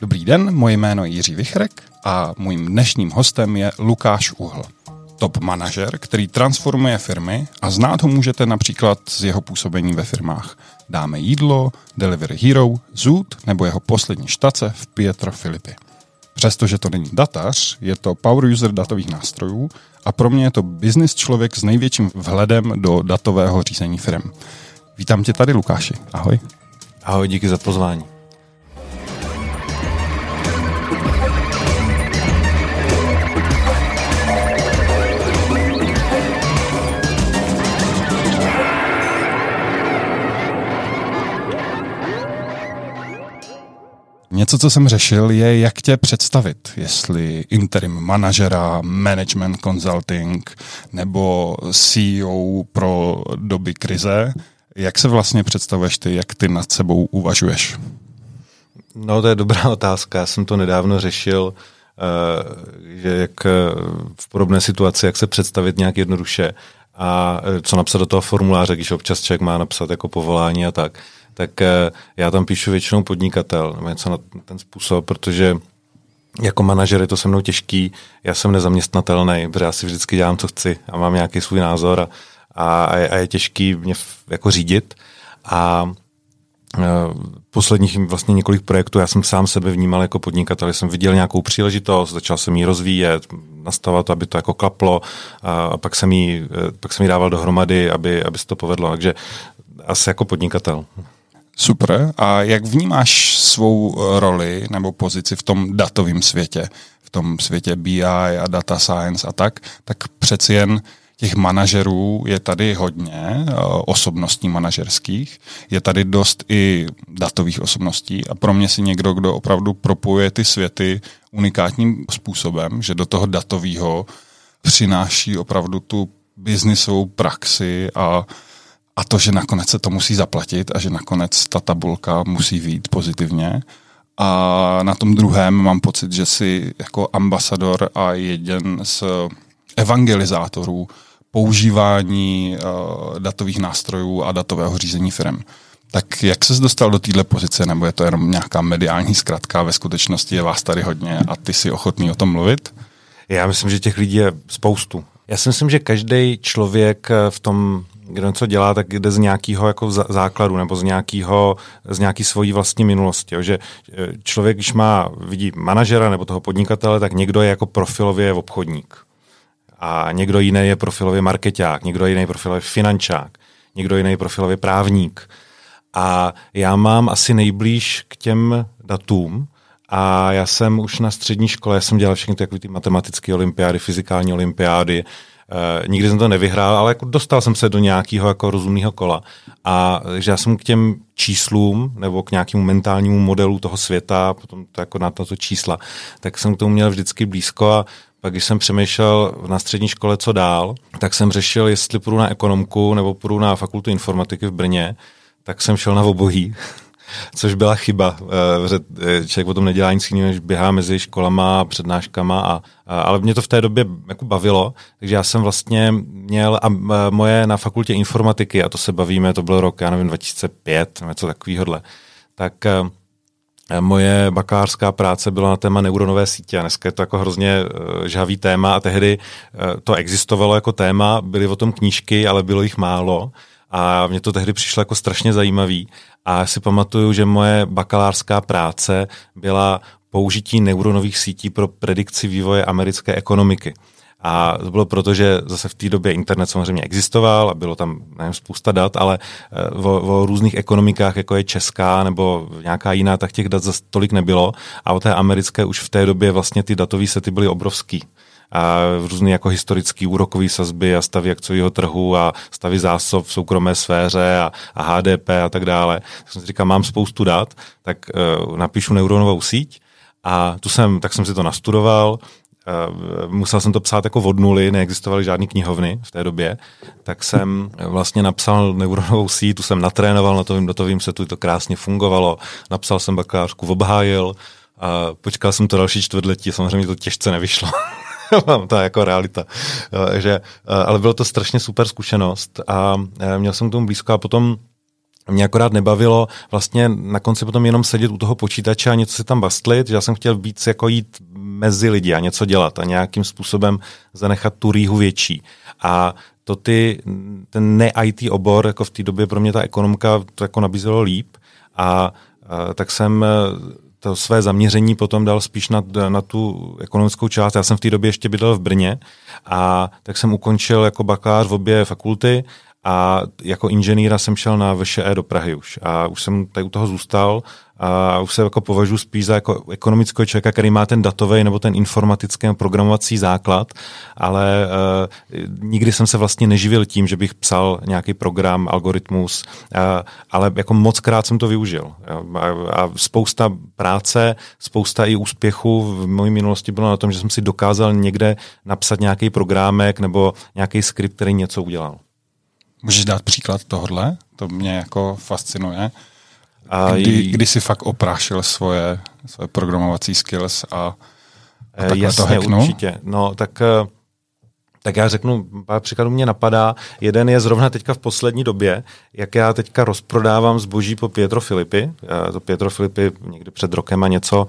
Dobrý den, moje jméno je Jiří Vichrek a mým dnešním hostem je Lukáš Uhl. Top manažer, který transformuje firmy a znát ho můžete například z jeho působení ve firmách Dáme jídlo, Delivery Hero, Zoot nebo jeho poslední štace v Pietro Filipi. Přestože to není datař, je to power user datových nástrojů a pro mě je to business člověk s největším vhledem do datového řízení firm. Vítám tě tady, Lukáši. Ahoj. Ahoj, díky za pozvání. Něco, co jsem řešil, je, jak tě představit. Jestli interim manažera, management consulting nebo CEO pro doby krize. Jak se vlastně představuješ ty, jak ty nad sebou uvažuješ? No, to je dobrá otázka. Já jsem to nedávno řešil, eh, že jak eh, v podobné situaci, jak se představit nějak jednoduše a eh, co napsat do toho formuláře, když občas člověk má napsat jako povolání a tak tak eh, já tam píšu většinou podnikatel, nebo něco na ten způsob, protože jako manažer je to se mnou těžký, já jsem nezaměstnatelný, protože já si vždycky dělám, co chci a mám nějaký svůj názor a, a, a je těžký mě jako řídit. A eh, posledních vlastně několik projektů, já jsem sám sebe vnímal jako podnikatel, jsem viděl nějakou příležitost, začal jsem ji rozvíjet, nastavovat, aby to jako klaplo a pak jsem ji, eh, pak jsem ji dával dohromady, aby, aby se to povedlo. Takže asi jako podnikatel. Super. A jak vnímáš svou eh, roli nebo pozici v tom datovém světě, v tom světě BI a data science a tak, tak přeci jen těch manažerů je tady hodně, eh, osobností manažerských, je tady dost i datových osobností. A pro mě si někdo, kdo opravdu propojuje ty světy unikátním způsobem, že do toho datového přináší opravdu tu biznisovou praxi a a to, že nakonec se to musí zaplatit a že nakonec ta tabulka musí výjít pozitivně. A na tom druhém mám pocit, že si jako ambasador a jeden z evangelizátorů používání uh, datových nástrojů a datového řízení firm. Tak jak ses dostal do téhle pozice, nebo je to jenom nějaká mediální zkratka, ve skutečnosti je vás tady hodně a ty jsi ochotný o tom mluvit? Já myslím, že těch lidí je spoustu. Já si myslím, že každý člověk v tom kdo něco dělá, tak jde z nějakého jako základu nebo z nějakého, z nějaký svojí vlastní minulosti. Jo. Že e, člověk, když má, vidí manažera nebo toho podnikatele, tak někdo je jako profilově obchodník. A někdo jiný je profilově marketák, někdo jiný profilově finančák, někdo jiný profilově právník. A já mám asi nejblíž k těm datům, a já jsem už na střední škole, já jsem dělal všechny ty, ty matematické olympiády, fyzikální olympiády, Uh, nikdy jsem to nevyhrál, ale jako dostal jsem se do nějakého jako rozumného kola. A že já jsem k těm číslům nebo k nějakému mentálnímu modelu toho světa, potom to jako na to čísla, tak jsem k tomu měl vždycky blízko a pak, když jsem přemýšlel na střední škole, co dál, tak jsem řešil, jestli půjdu na ekonomku nebo půjdu na fakultu informatiky v Brně, tak jsem šel na obojí což byla chyba. Eh, eh, člověk o tom nedělá nic jiného, než běhá mezi školama, přednáškama, a, a, ale mě to v té době jako bavilo, takže já jsem vlastně měl a moje na fakultě informatiky, a to se bavíme, to byl rok, já nevím, 2005, něco takového, tak eh, Moje bakalářská práce byla na téma neuronové sítě a dneska je to jako hrozně žhavý téma a tehdy to existovalo jako téma, byly o tom knížky, ale bylo jich málo a mě to tehdy přišlo jako strašně zajímavý a si pamatuju, že moje bakalářská práce byla použití neuronových sítí pro predikci vývoje americké ekonomiky. A to bylo proto, že zase v té době internet samozřejmě existoval a bylo tam nevím, spousta dat, ale eh, o, o různých ekonomikách, jako je česká nebo nějaká jiná, tak těch dat zase tolik nebylo. A o té americké už v té době vlastně ty datové sety byly obrovský a různé jako historické úrokové sazby a stavy akciového trhu a stavy zásob v soukromé sféře a, a HDP a tak dále. Tak jsem si říkal, mám spoustu dat, tak uh, napíšu neuronovou síť a tu jsem, tak jsem si to nastudoval, Uh, musel jsem to psát jako od nuly, neexistovaly žádné knihovny v té době, tak jsem vlastně napsal neuronovou síť, tu jsem natrénoval na tom datovým setu, to krásně fungovalo, napsal jsem bakalářku, obhájil, a počkal jsem to další čtvrtletí, samozřejmě to těžce nevyšlo. to je jako realita. že, ale bylo to strašně super zkušenost a měl jsem k tomu blízko a potom mě akorát nebavilo vlastně na konci potom jenom sedět u toho počítače a něco si tam bastlit, že já jsem chtěl víc jako jít mezi lidi a něco dělat a nějakým způsobem zanechat tu rýhu větší. A to ty, ten ne-IT obor, jako v té době pro mě ta ekonomka to jako nabízelo líp a, a tak jsem to své zaměření potom dal spíš na, na tu ekonomickou část. Já jsem v té době ještě bydlel v Brně a tak jsem ukončil jako bakalář v obě fakulty a jako inženýra jsem šel na VŠE do Prahy už a už jsem tady u toho zůstal a už se jako považuji spíš za jako ekonomického člověka, který má ten datový nebo ten informatický programovací základ, ale uh, nikdy jsem se vlastně neživil tím, že bych psal nějaký program, algoritmus, uh, ale jako moc krát jsem to využil. A, a spousta práce, spousta i úspěchů v mojí minulosti bylo na tom, že jsem si dokázal někde napsat nějaký programek nebo nějaký skript, který něco udělal. Můžeš dát příklad tohohle? To mě jako fascinuje. A kdy, kdy jsi fakt oprášil svoje, svoje programovací skills a, a eh, takhle jasně, to hacknul? určitě. No, tak, eh, tak já řeknu, pár příkladů mě napadá. Jeden je zrovna teďka v poslední době, jak já teďka rozprodávám zboží po Pietro Filipy. Eh, to Pietro Filipy někdy před rokem a něco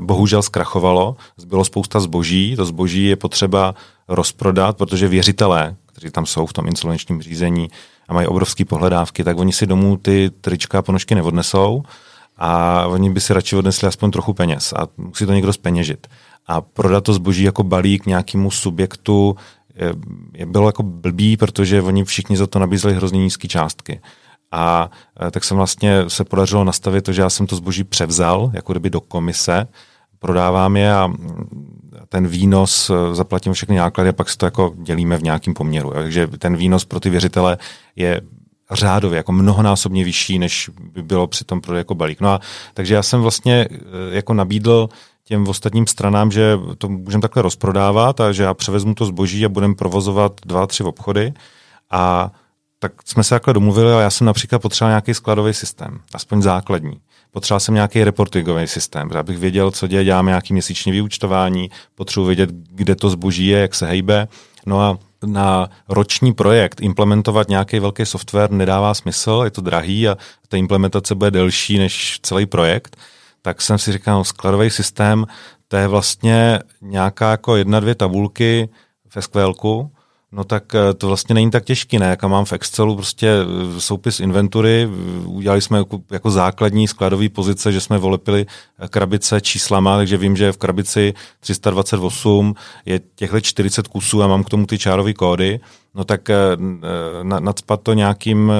bohužel zkrachovalo. Bylo spousta zboží. To zboží je potřeba rozprodat, protože věřitelé, kteří tam jsou v tom insolvenčním řízení a mají obrovské pohledávky, tak oni si domů ty trička a ponožky neodnesou a oni by si radši odnesli aspoň trochu peněz a musí to někdo speněžit. A prodat to zboží jako balík nějakému subjektu je, bylo jako blbý, protože oni všichni za to nabízeli hrozně nízké částky. A e, tak se vlastně se podařilo nastavit to, že já jsem to zboží převzal, jako kdyby do komise, prodávám je a ten výnos, eh, zaplatím všechny náklady a pak si to jako dělíme v nějakém poměru. Takže ten výnos pro ty věřitele je řádově jako mnohonásobně vyšší, než by bylo při tom prodeji jako balík. No a takže já jsem vlastně eh, jako nabídl těm ostatním stranám, že to můžeme takhle rozprodávat a že já převezmu to zboží a budeme provozovat dva, tři obchody a tak jsme se takhle domluvili a já jsem například potřeboval nějaký skladový systém, aspoň základní potřeboval jsem nějaký reportingový systém, abych věděl, co děje, děláme nějaký měsíční vyučtování, potřebuji vědět, kde to zboží je, jak se hejbe. No a na roční projekt implementovat nějaký velký software nedává smysl, je to drahý a ta implementace bude delší než celý projekt. Tak jsem si říkal, no, skladový systém, to je vlastně nějaká jako jedna, dvě tabulky v SQLku, No tak eh, to vlastně není tak těžký, ne? Jak mám v Excelu prostě eh, soupis inventury, udělali jsme jako, jako základní skladové pozice, že jsme volepili eh, krabice číslama, takže vím, že v krabici 328 je těchto 40 kusů a mám k tomu ty čárové kódy, no tak nadspat to nějakým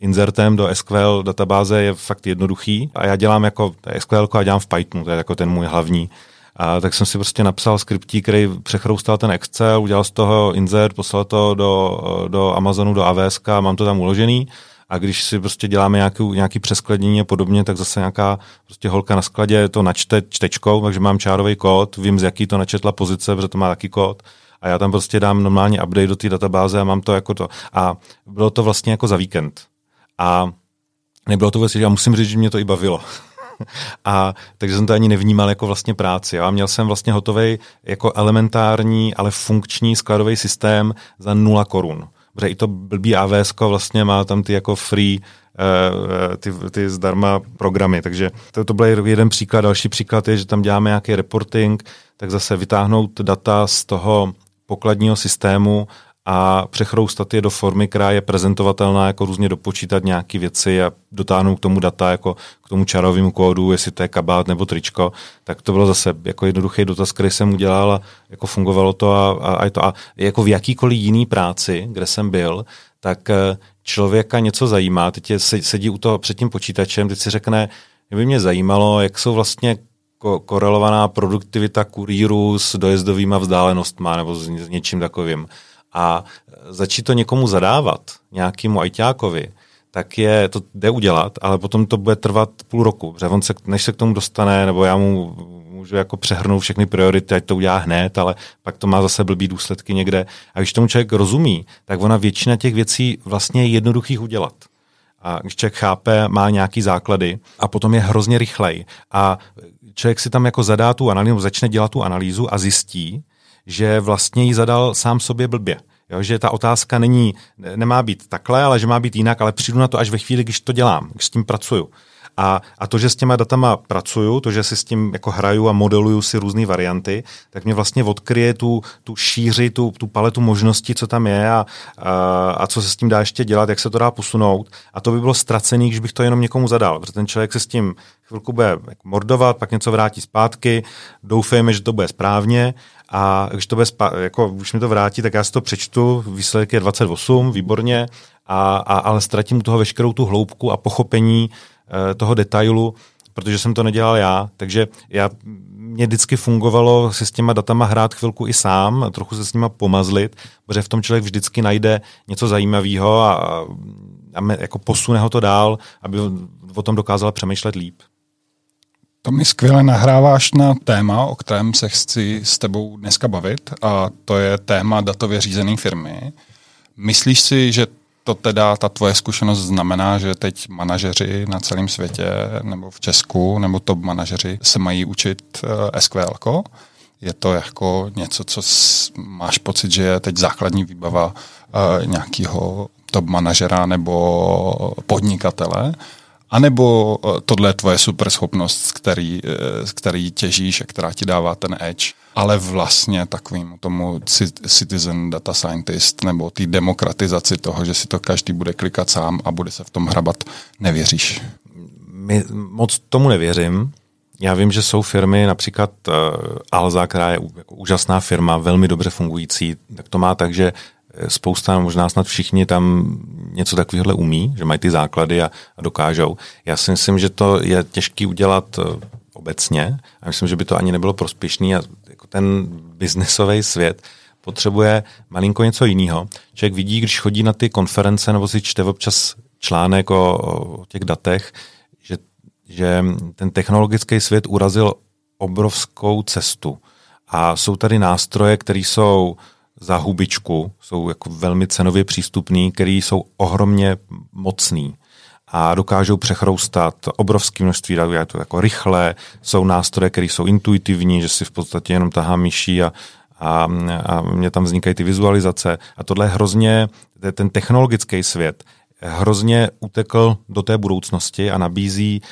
insertem do SQL databáze je fakt jednoduchý. A já dělám jako SQL a dělám v Pythonu, to je jako ten můj hlavní a tak jsem si prostě napsal skriptí, který přechroustal ten Excel, udělal z toho insert, poslal to do, do Amazonu, do AWS, mám to tam uložený. A když si prostě děláme nějaký, nějaký přeskladnění a podobně, tak zase nějaká prostě holka na skladě to načte čtečkou, takže mám čárový kód, vím, z jaký to načetla pozice, protože to má taky kód. A já tam prostě dám normálně update do té databáze a mám to jako to. A bylo to vlastně jako za víkend. A nebylo to vůbec, já musím říct, že mě to i bavilo. A takže jsem to ani nevnímal jako vlastně práci. A měl jsem vlastně hotový jako elementární, ale funkční skladový systém za nula korun. Protože i to blbý AWS vlastně má tam ty jako free uh, ty, ty zdarma programy. Takže to, to byl jeden příklad. Další příklad je, že tam děláme nějaký reporting, tak zase vytáhnout data z toho pokladního systému a přechroustat je do formy, která je prezentovatelná, jako různě dopočítat nějaké věci a dotáhnout k tomu data, jako k tomu čarovému kódu, jestli to je kabát nebo tričko, tak to bylo zase jako jednoduchý dotaz, který jsem udělal a jako fungovalo to a, a, a, to. a jako v jakýkoliv jiný práci, kde jsem byl, tak eh, člověka něco zajímá, teď je, sedí u toho před tím počítačem, teď si řekne, by mě zajímalo, jak jsou vlastně korelovaná produktivita kurýrů s dojezdovýma vzdálenostma nebo s něčím takovým a začít to někomu zadávat, nějakému ajťákovi, tak je, to jde udělat, ale potom to bude trvat půl roku, protože on se, než se k tomu dostane, nebo já mu můžu jako přehrnout všechny priority, ať to udělá hned, ale pak to má zase blbý důsledky někde. A když tomu člověk rozumí, tak ona většina těch věcí vlastně je jednoduchých udělat. A když člověk chápe, má nějaký základy a potom je hrozně rychlej. A člověk si tam jako zadá tu analýzu, začne dělat tu analýzu a zjistí, že vlastně ji zadal sám sobě blbě. Jo, že ta otázka není, nemá být takhle, ale že má být jinak, ale přijdu na to až ve chvíli, když to dělám, když s tím pracuju. A, a to, že s těma datama pracuju, to, že si s tím jako hraju a modeluju si různé varianty, tak mě vlastně odkryje tu, tu šíři, tu, tu paletu možností, co tam je a, a, a co se s tím dá ještě dělat, jak se to dá posunout. A to by bylo ztracený, když bych to jenom někomu zadal, protože ten člověk se s tím chvilku bude mordovat, pak něco vrátí zpátky, doufejme, že to bude správně. A když to bude jako, už mi to vrátí, tak já si to přečtu, výsledek je 28, výborně, a, a, ale ztratím u toho veškerou tu hloubku a pochopení toho detailu, protože jsem to nedělal já, takže já, mě vždycky fungovalo si s těma datama hrát chvilku i sám, trochu se s nima pomazlit, protože v tom člověk vždycky najde něco zajímavého a, a jako posune ho to dál, aby o tom dokázal přemýšlet líp. To mi skvěle nahráváš na téma, o kterém se chci s tebou dneska bavit a to je téma datově řízené firmy. Myslíš si, že to teda, ta tvoje zkušenost znamená, že teď manažeři na celém světě nebo v Česku nebo top manažeři se mají učit eh, SQL? Je to jako něco, co máš pocit, že je teď základní výbava uh, nějakého top manažera nebo podnikatele? A nebo eh, tohle je tvoje super schopnost, z který, z který těžíš a která ti dává ten edge? ale vlastně takovým tomu citizen data scientist nebo té demokratizaci toho, že si to každý bude klikat sám a bude se v tom hrabat, nevěříš? My moc tomu nevěřím. Já vím, že jsou firmy, například uh, Alza, která je jako úžasná firma, velmi dobře fungující, tak to má tak, že eh, spousta, možná snad všichni tam něco takového umí, že mají ty základy a, a dokážou. Já si myslím, že to je těžké udělat uh, obecně a myslím, že by to ani nebylo prospěšný a ten biznesový svět potřebuje malinko něco jiného. Člověk vidí, když chodí na ty konference nebo si čte občas článek o, o těch datech, že, že ten technologický svět urazil obrovskou cestu. A jsou tady nástroje, které jsou za hubičku, jsou jako velmi cenově přístupný, které jsou ohromně mocný a dokážou přechroustat obrovské množství dat, je to jako rychle, jsou nástroje, které jsou intuitivní, že si v podstatě jenom tahá myší a, a, a mě tam vznikají ty vizualizace. A tohle hrozně, ten technologický svět hrozně utekl do té budoucnosti a nabízí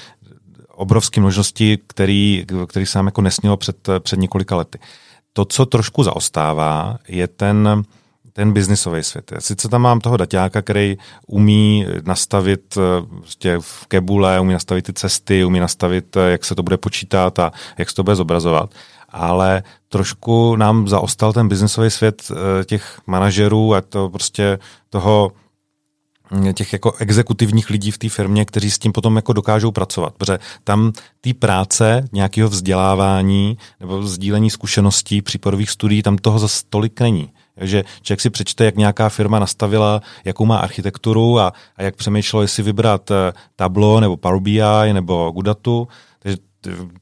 obrovské množnosti, který, který se nám jako nesnilo před, před několika lety. To, co trošku zaostává, je ten, ten biznisový svět. Já sice tam mám toho daťáka, který umí nastavit eh, prostě v kebule, umí nastavit ty cesty, umí nastavit, eh, jak se to bude počítat a jak se to bude zobrazovat, ale trošku nám zaostal ten biznisový svět eh, těch manažerů a to prostě toho těch jako exekutivních lidí v té firmě, kteří s tím potom jako dokážou pracovat. Protože tam té práce, nějakého vzdělávání nebo sdílení zkušeností, případových studií, tam toho zase tolik není. Takže člověk si přečte, jak nějaká firma nastavila, jakou má architekturu a, a jak přemýšlelo, jestli vybrat eh, Tableau nebo Power BI nebo Gudatu. Takže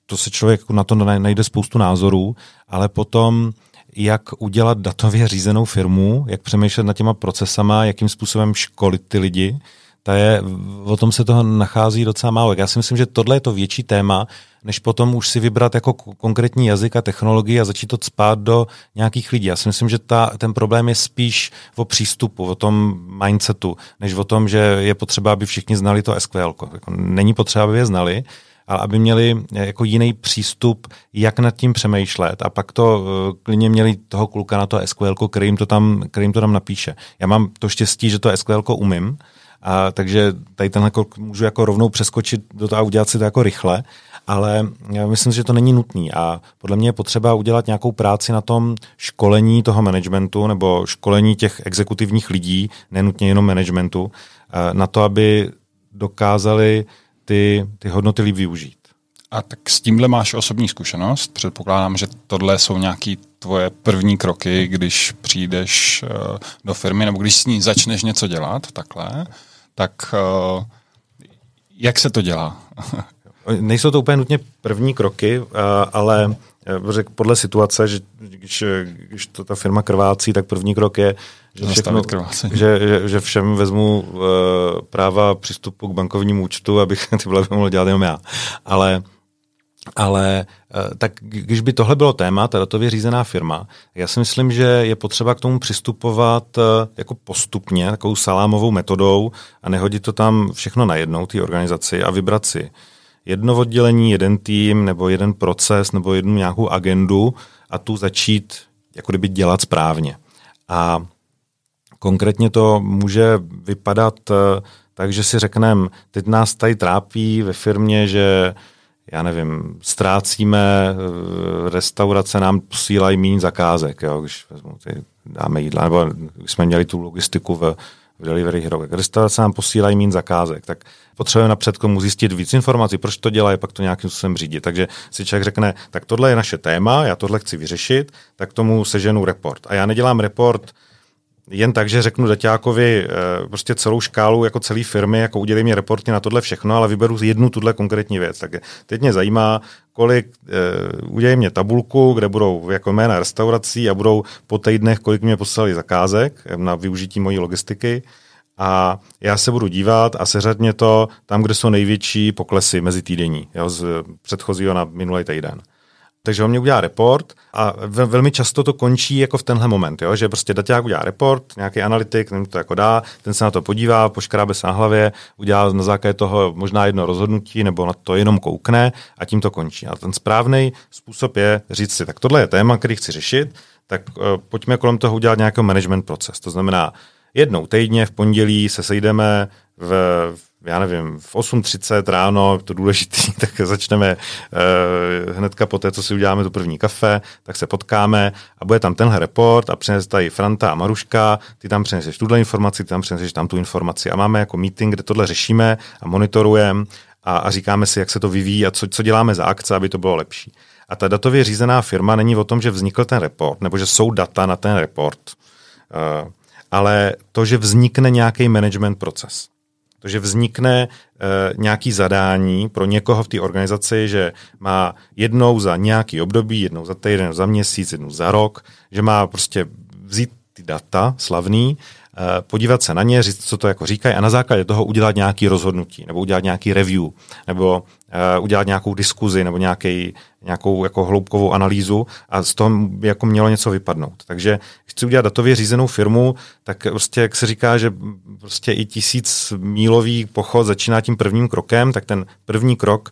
to se člověk na to najde spoustu názorů, ale potom jak udělat datově řízenou firmu, jak přemýšlet nad těma procesama, jakým způsobem školit ty lidi, ta je, o tom se toho nachází docela málo. Já si myslím, že tohle je to větší téma, než potom už si vybrat jako konkrétní jazyk a technologii a začít to spát do nějakých lidí. Já si myslím, že ta, ten problém je spíš o přístupu, o tom mindsetu, než o tom, že je potřeba, aby všichni znali to SQL. Jako není potřeba, aby je znali, ale aby měli jako jiný přístup, jak nad tím přemýšlet a pak to uh, klidně měli toho kluka na to SQL, který jim to tam, který jim to tam napíše. Já mám to štěstí, že to SQL umím, a, takže tady tenhle můžu jako rovnou přeskočit do toho a udělat si to jako rychle, ale já myslím, že to není nutný a podle mě je potřeba udělat nějakou práci na tom školení toho managementu nebo školení těch exekutivních lidí, nenutně jenom managementu, eh, na to, aby dokázali ty, ty hodnoty líp využít. A tak s tímhle máš osobní zkušenost. Předpokládám, že tohle jsou nějaké tvoje první kroky, když přijdeš eh, do firmy nebo když s ní začneš něco dělat, takhle. Tak eh, jak se to dělá? Nejsou to úplně nutně první kroky, ale řekl podle situace, že když, když to ta firma krvácí, tak první krok je, že, všechno, že, že, že všem vezmu uh, práva přístupu k bankovnímu účtu, abych ty vlevy mohl dělat jenom já. Ale Ale eh, tak když by tohle bylo téma, ta datově řízená firma, já si myslím, že je potřeba k tomu přistupovat eh, jako postupně, takovou salámovou metodou a nehodit to tam všechno najednou, té organizaci a vybrat si jedno oddělení, jeden tým, nebo jeden proces, nebo jednu nějakou agendu a tu začít jako kdyby dělat správně. A konkrétně to může vypadat eh, tak, že si řekneme, teď nás tady trápí ve firmě, že já nevím, ztrácíme, eh, restaurace nám posílají méně zakázek, jo, když vezmu ty, dáme jídla, nebo když jsme měli tu logistiku v, v Delivery Hero, tak restaurace nám posílají méně zakázek, tak potřebujeme napřed komu zjistit víc informací, proč to dělají, pak to nějakým způsobem řídit. Takže si člověk řekne, tak tohle je naše téma, já tohle chci vyřešit, tak tomu seženu report. A já nedělám report, jen tak, že řeknu daťákovi eh, prostě celou škálu jako celé firmy, jako udělej mi reporty na tohle všechno, ale vyberu jednu tuhle konkrétní věc. Tak teď mě zajímá, kolik, uh, udělej mě tabulku, kde budou jako jména restaurací a budou po týdnech, kolik mě poslali zakázek na využití mojí logistiky a já se budu dívat a seřad mě to tam, kde jsou největší poklesy mezi týdení, jo, z předchozího na minulý týden. Takže on mě udělá report a velmi často to končí jako v tenhle moment, jo? že prostě daták udělá report, nějaký analytik, nevím, to jako dá, ten se na to podívá, poškrábe se na hlavě, udělá na základě toho možná jedno rozhodnutí nebo na to jenom koukne a tím to končí. A ten správný způsob je říct si, tak tohle je téma, který chci řešit, tak uh, pojďme kolem toho udělat nějaký management proces. To znamená, jednou týdně v pondělí se sejdeme v, já nevím, v 8.30 ráno, to důležitý, tak začneme uh, hnedka po té, co si uděláme tu první kafe, tak se potkáme a bude tam tenhle report a přinese tady Franta a Maruška, ty tam přineseš tuhle informaci, ty tam přineseš tam tu informaci a máme jako meeting, kde tohle řešíme a monitorujeme a, a říkáme si, jak se to vyvíjí a co, co děláme za akce, aby to bylo lepší. A ta datově řízená firma není o tom, že vznikl ten report, nebo že jsou data na ten report. Uh, ale to, že vznikne nějaký management proces. To, že vznikne e, nějaký zadání pro někoho v té organizaci, že má jednou za nějaký období, jednou za týden, za měsíc, jednou za rok, že má prostě vzít ty data slavný, e, podívat se na ně, říct, co to jako říkají a na základě toho udělat nějaký rozhodnutí, nebo udělat nějaký review, nebo udělat nějakou diskuzi, nebo nějaký, nějakou jako hloubkovou analýzu a z toho jako mělo něco vypadnout. Takže chci udělat datově řízenou firmu, tak prostě, jak se říká, že prostě i tisíc mílový pochod začíná tím prvním krokem, tak ten první krok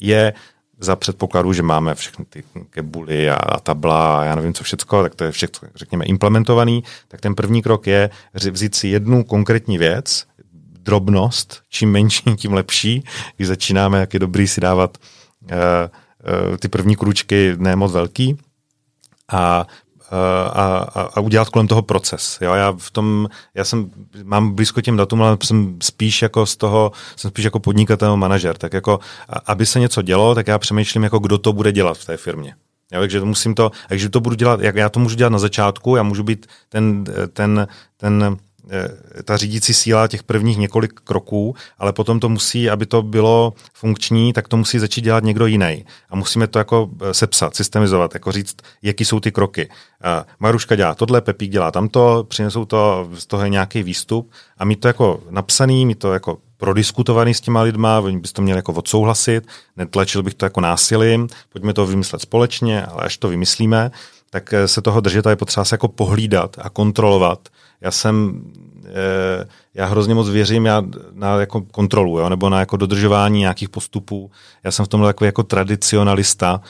je za předpokladu, že máme všechny ty kebuly a, a tabla a já nevím co všecko, tak to je všechno, řekněme, implementovaný, tak ten první krok je vzít si jednu konkrétní věc, drobnost, čím menší, tím lepší. Když začínáme, jak je dobrý si dávat uh, uh, ty první kručky ne moc velký a a, a, a udělat kolem toho proces. Jo? Já v tom, já jsem, mám blízko těm datům, ale jsem spíš jako z toho, jsem spíš jako podnikatel, manažer. Tak jako, aby se něco dělo, tak já přemýšlím, jako kdo to bude dělat v té firmě. Jo, takže to musím to, takže to budu dělat, jak já to můžu dělat na začátku, já můžu být ten, ten, ten Eh, ta řídící síla těch prvních několik kroků, ale potom to musí, aby to bylo funkční, tak to musí začít dělat někdo jiný. A musíme to jako eh, sepsat, systemizovat, jako říct, jaký jsou ty kroky. Maruška dělá tohle, Pepík dělá tamto, přinesou to z toho nějaký výstup a mít to jako napsaný, mít to jako prodiskutovaný s těma lidma, oni bys to měli jako odsouhlasit, netlačil bych to jako násilím, pojďme to vymyslet společně, ale až to vymyslíme, tak eh, se toho držet a je potřeba se jako pohlídat a kontrolovat. Já jsem, eh, já hrozně moc věřím já na jako kontrolu, jo, nebo na jako dodržování nějakých postupů. Já jsem v tomhle jako, jako tradicionalista,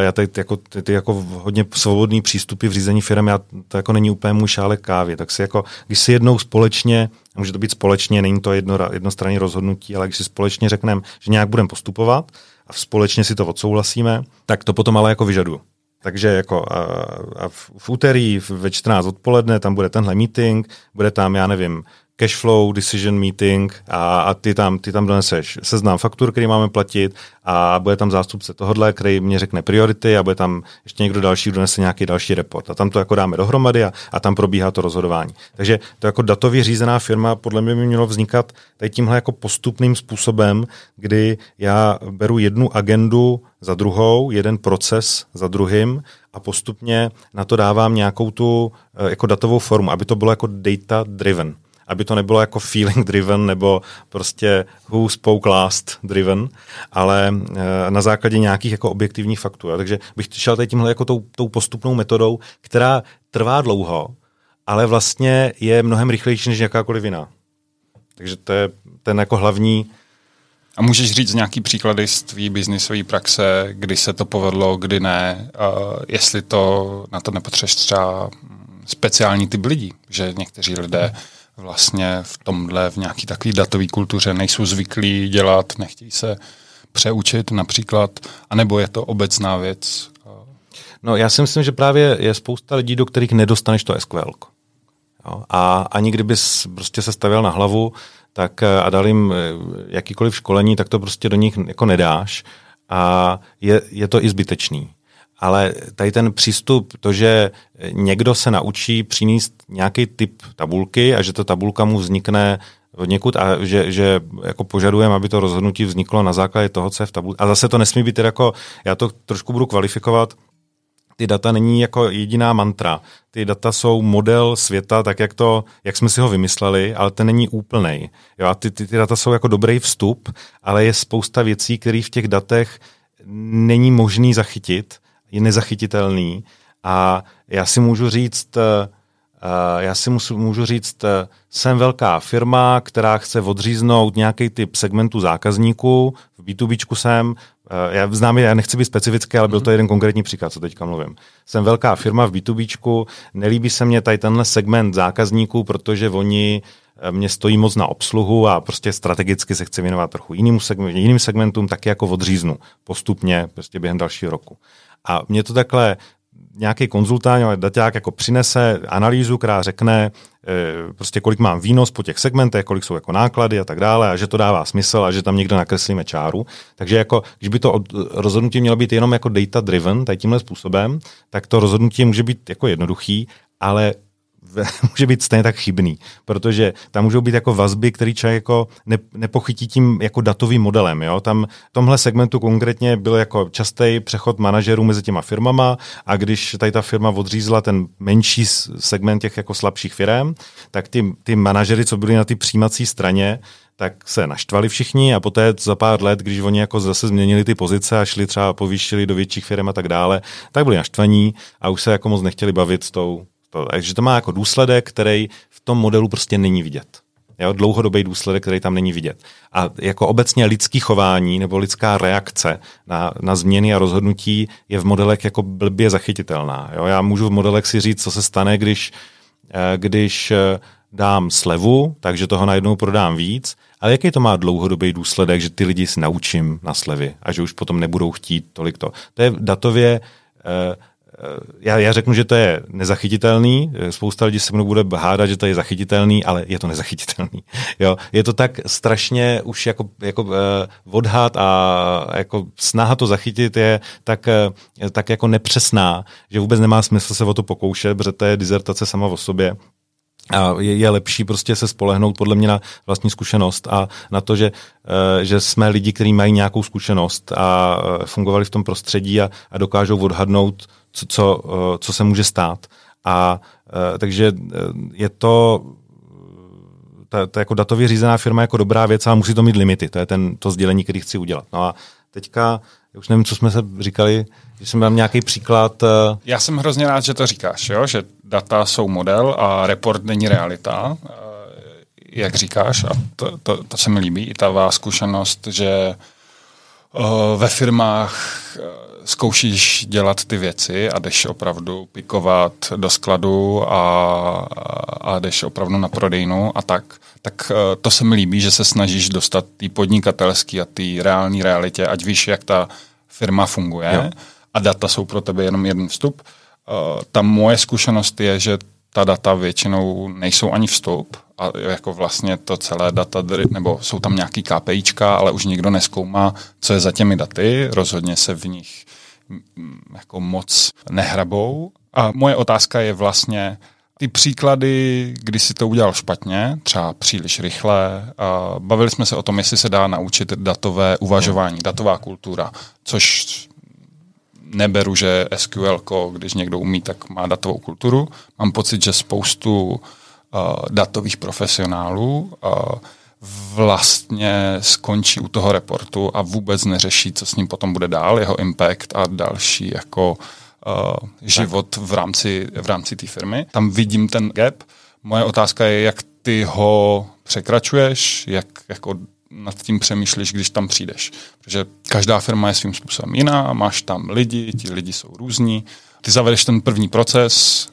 já tady jako, ty, ty jako hodně svobodný přístupy v řízení firm, já, to jako není úplně můj šálek kávy, tak si jako, když si jednou společně, může to být společně, není to jedno, jednostranné rozhodnutí, ale když si společně řekneme, že nějak budeme postupovat a společně si to odsouhlasíme, tak to potom ale jako vyžaduju. Takže jako a, a v, v úterý ve 14 odpoledne tam bude tenhle meeting, bude tam, já nevím, cashflow decision meeting a, a ty, tam, ty tam doneseš seznam faktur, který máme platit a bude tam zástupce tohohle, který mě řekne priority a bude tam ještě někdo další, kdo donese nějaký další report. A tam to jako dáme dohromady a, a tam probíhá to rozhodování. Takže to jako datově řízená firma podle mě by mělo vznikat tady tímhle jako postupným způsobem, kdy já beru jednu agendu za druhou, jeden proces za druhým a postupně na to dávám nějakou tu eh, jako datovou formu, aby to bylo jako data driven aby to nebylo jako feeling driven nebo prostě who spoke last driven, ale e, na základě nějakých jako objektivních faktů. Takže bych šel tady tímhle jako tou, tou postupnou metodou, která trvá dlouho, ale vlastně je mnohem rychlejší než jakákoliv jiná. Takže to je ten jako hlavní a můžeš říct nějaký příklady z tvý biznisové praxe, kdy se to povedlo, kdy ne, uh, jestli to na to nepotřebuješ třeba speciální typ lidí, že někteří lidé vlastně v tomhle, v nějaký takový datový kultuře nejsou zvyklí dělat, nechtějí se přeučit například, anebo je to obecná věc? No já si myslím, že právě je spousta lidí, do kterých nedostaneš to SQL. Jo? A ani kdybys prostě se stavěl na hlavu, tak eh, a dal jim eh, jakýkoliv školení, tak to prostě do nich jako nedáš a je, je to i zbytečný. Ale tady ten přístup, to, že někdo se naučí přinést nějaký typ tabulky a že ta tabulka mu vznikne od někud a že, že jako požadujeme, aby to rozhodnutí vzniklo na základě toho, co je v tabulce. A zase to nesmí být jako, já to trošku budu kvalifikovat, ty data není jako jediná mantra. Ty data jsou model světa, tak jak, to, jak jsme si ho vymysleli, ale ten není úplný. Jo, a ty, ty, ty data jsou jako dobrý vstup, ale je spousta věcí, které v těch datech není možný zachytit, je nezachytitelný. A já si můžu říct, uh, já si můžu, říct, uh, jsem velká firma, která chce odříznout nějaký typ segmentu zákazníků, v B2B jsem, Eh, já znám, já nechci být specifický, ale byl to mhm. jeden konkrétní příklad, co teďka mluvím. Jsem velká firma v B2B, nelíbí se mě tady tenhle segment zákazníků, protože oni eh, mě stojí moc na obsluhu a prostě strategicky se chci věnovat trochu jiným, segment, jiným segmentům, taky jako odříznu postupně prostě během dalšího roku. A mě to takhle nějaký konzultant, ale daťák jako přinese analýzu, která řekne, e, prostě kolik mám výnos po těch segmentech, kolik jsou jako náklady a tak dále, a že to dává smysl a že tam někdo nakreslíme čáru. Takže jako, když by to od, rozhodnutí mělo být jenom jako data driven, tady tímhle způsobem, tak to rozhodnutí může být jako jednoduchý, ale může být stejně tak chybný, protože tam můžou být jako vazby, který člověk jako ne, nepochytí tím jako datovým modelem. Jo? Tam v tomhle segmentu konkrétně byl jako častý přechod manažerů mezi těma firmama a když tady ta firma odřízla ten menší segment těch jako slabších firm, tak ty, ty manažery, co byli na ty přijímací straně, tak se naštvali všichni a poté za pár let, když oni jako zase změnili ty pozice a šli třeba povýšili do větších firm a tak dále, tak byli naštvaní a už se jako moc nechtěli bavit s tou takže to má jako důsledek, který v tom modelu prostě není vidět. Jo, dlouhodobý důsledek, který tam není vidět. A jako obecně lidský chování nebo lidská reakce na, na změny a rozhodnutí je v modelech jako blbě zachytitelná. Jo, já můžu v modelech si říct, co se stane, když, eh, když eh, dám slevu, takže toho najednou prodám víc, ale jaký to má dlouhodobý důsledek, že ty lidi si naučím na slevy a že už potom nebudou chtít tolik to. To je datově Eh, já, já řeknu, že to je nezachytitelný, eh, spousta lidí se mnou bude hádat, že to je zachytitelný, ale je to nezachytitelný. Jo? Je to tak strašně už jako, jako uh, odhad a jako snaha to zachytit je tak, uh, tak jako nepřesná, že vůbec nemá smysl se o to pokoušet, protože to je dizertace sama o sobě. A je, je lepší prostě se spolehnout podle mě na vlastní zkušenost a na to, že, že jsme lidi, kteří mají nějakou zkušenost a fungovali v tom prostředí a, a dokážou odhadnout co, co, eh, co se může stát. A eh, takže eh, je to ta, ta jako datově řízená firma jako dobrá věc, ale musí to mít limity. To je ten, to sdělení, který chci udělat. No a teďka, já už nevím, co jsme se říkali, že jsem mám nějaký příklad. Já jsem hrozně rád, že to říkáš, jo? že data jsou model a report není realita, jak říkáš, a to, to, to se mi líbí, i ta vás zkušenost, že ve firmách zkoušíš dělat ty věci a jdeš opravdu pikovat do skladu a, a jdeš opravdu na prodejnu a tak, tak eh, to se mi líbí, že se snažíš dostat té podnikatelské a té reální realitě, ať víš, jak ta firma funguje jo. a data jsou pro tebe jenom jeden vstup. Ta moje zkušenost je, že ta data většinou nejsou ani vstup a jako vlastně to celé data, nebo jsou tam nějaký KPIčka, ale už nikdo neskoumá, co je za těmi daty, rozhodně se v nich jako moc nehrabou. A moje otázka je vlastně, ty příklady, kdy si to udělal špatně, třeba příliš rychle, a bavili jsme se o tom, jestli se dá naučit datové uvažování, datová kultura, což neberu, že SQL, když někdo umí, tak má datovou kulturu. Mám pocit, že spoustu datových profesionálů vlastně skončí u toho reportu a vůbec neřeší, co s ním potom bude dál, jeho impact a další jako uh, život v rámci, v rámci té firmy. Tam vidím ten gap. Moje otázka je, jak ty ho překračuješ, jak jako nad tím přemýšlíš, když tam přijdeš. Protože každá firma je svým způsobem jiná, máš tam lidi, ti lidi jsou různí. Ty zavedeš ten první proces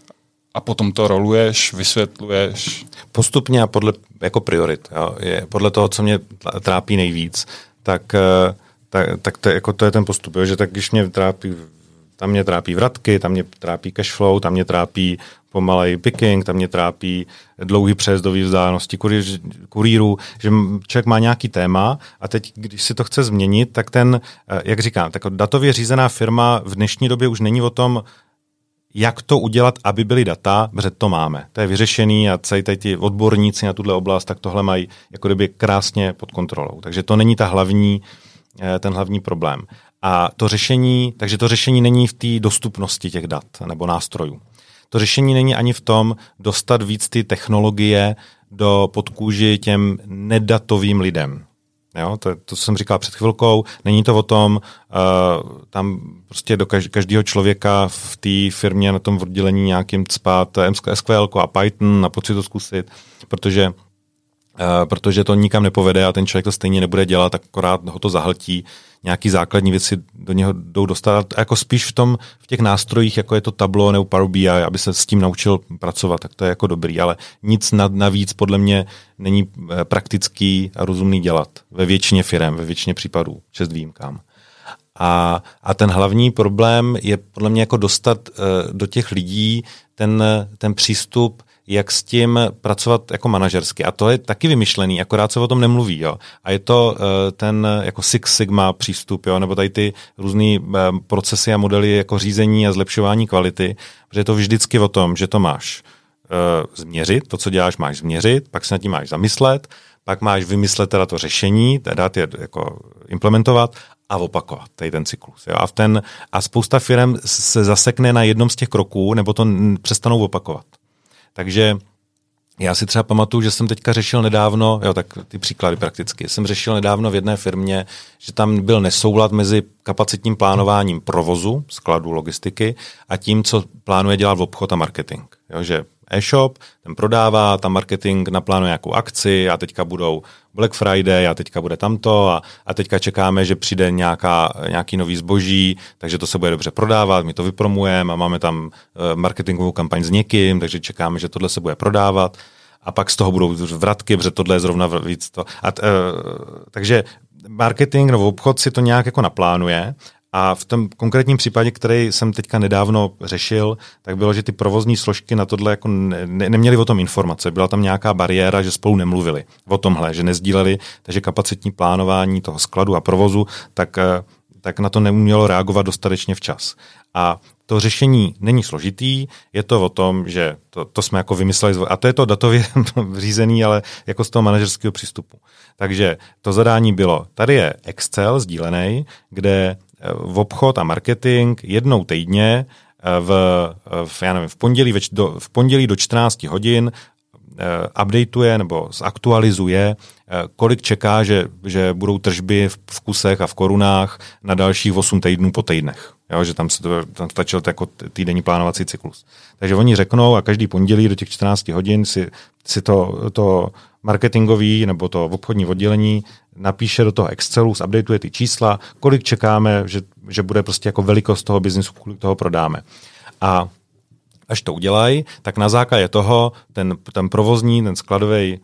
a potom to roluješ, vysvětluješ. Postupně a podle jako priorit. Jo. Je, podle toho, co mě trápí nejvíc, tak, eh, tak, tak to, jako to je ten postup. Jo, že tak když mě trápí tam mě trápí vratky, tam mě trápí cash flow, tam mě trápí pomalej picking, tam mě trápí dlouhý přejezdový vzdálenosti kurýru, že člověk má nějaký téma a teď, když si to chce změnit, tak ten, eh, jak říkám, tak datově řízená firma v dnešní době už není o tom, jak to udělat, aby byly data, protože to máme. To je vyřešený a celý tady ti odborníci na tuhle oblast, tak tohle mají jako kdyby krásně pod kontrolou. Takže to není ta hlavní, eh, ten hlavní problém. A to řešení, takže to řešení není v té dostupnosti těch dat nebo nástrojů. To řešení není ani v tom dostat víc ty technologie do podkůži těm nedatovým lidem. Jo, to, to jsem říkal před chvilkou. Není to o tom, uh, tam prostě do každého člověka v té firmě na tom oddělení nějakým cpát SQL a Python a pocit to zkusit, protože uh, protože to nikam nepovede a ten člověk to stejně nebude dělat, akorát ho to zahltí nějaký základní věci do něho jdou dostat. A jako spíš v tom, v těch nástrojích, jako je to Tableau nebo Power BI, aby se s tím naučil pracovat, tak to je jako dobrý, ale nic nad, navíc podle mě není eh, praktický a rozumný dělat ve většině firm, ve většině případů, čest výjimkám. A, a ten hlavní problém je podle mě jako dostat uh, do těch lidí ten, ten přístup, jak s tím pracovat jako manažersky. A to je taky vymyšlený, akorát se o tom nemluví. Jo. A je to uh, ten jako Six Sigma přístup, jo, nebo tady ty různé uh, procesy a modely jako řízení a zlepšování kvality, protože je to vždycky o tom, že to máš změřit, to, co děláš, máš změřit, pak se nad tím máš zamyslet, pak máš vymyslet teda to řešení, teda je jako implementovat a opakovat tady ten cyklus. Jo? A, v ten, a spousta firm se zasekne na jednom z těch kroků, nebo to přestanou opakovat. Takže já si třeba pamatuju, že jsem teďka řešil nedávno, jo, tak ty příklady prakticky, jsem řešil nedávno v jedné firmě, že tam byl nesoulad mezi kapacitním plánováním provozu, skladu, logistiky a tím, co plánuje dělat v obchod a marketing. Jo, že e-shop, ten prodává, tam marketing naplánuje nějakou akci a teďka budou Black Friday a teďka bude tamto a, a teďka čekáme, že přijde nějaká, nějaký nový zboží, takže to se bude dobře prodávat, my to vypromujeme a máme tam uh, marketingovou kampaň s někým, takže čekáme, že tohle se bude prodávat a pak z toho budou vratky, protože tohle je zrovna víc to. A, uh, takže marketing nebo obchod si to nějak jako naplánuje a v tom konkrétním případě, který jsem teďka nedávno řešil, tak bylo, že ty provozní složky na tohle jako ne, neměly o tom informace. Byla tam nějaká bariéra, že spolu nemluvili o tomhle, že nezdíleli, takže kapacitní plánování toho skladu a provozu, tak, eh, tak na to neumělo reagovat dostatečně včas. A to řešení není složitý, je to o tom, že to, to jsme jako vymysleli, a to je to datově řízený, ale jako z toho manažerského přístupu. Takže to zadání bylo, tady je Excel sdílený, kde v obchod a marketing jednou týdně eh, v, v, já nevím, v, pondělí, do, v pondělí do 14 hodin updateuje nebo zaktualizuje, uh, kolik čeká, že, že budou tržby v, v kusech a v korunách na dalších 8 týdnů po týdnech. Jo, že tam se to, tam stačil jako týdenní plánovací cyklus. Takže oni řeknou a každý pondělí do těch 14 hodin si, si to, to marketingový nebo to obchodní oddělení napíše do toho Excelu, updateuje ty čísla, kolik čekáme, že, že bude prostě jako velikost toho biznisu, kolik toho prodáme. A až to udělají, tak na základě toho ten, ten provozní, ten skladový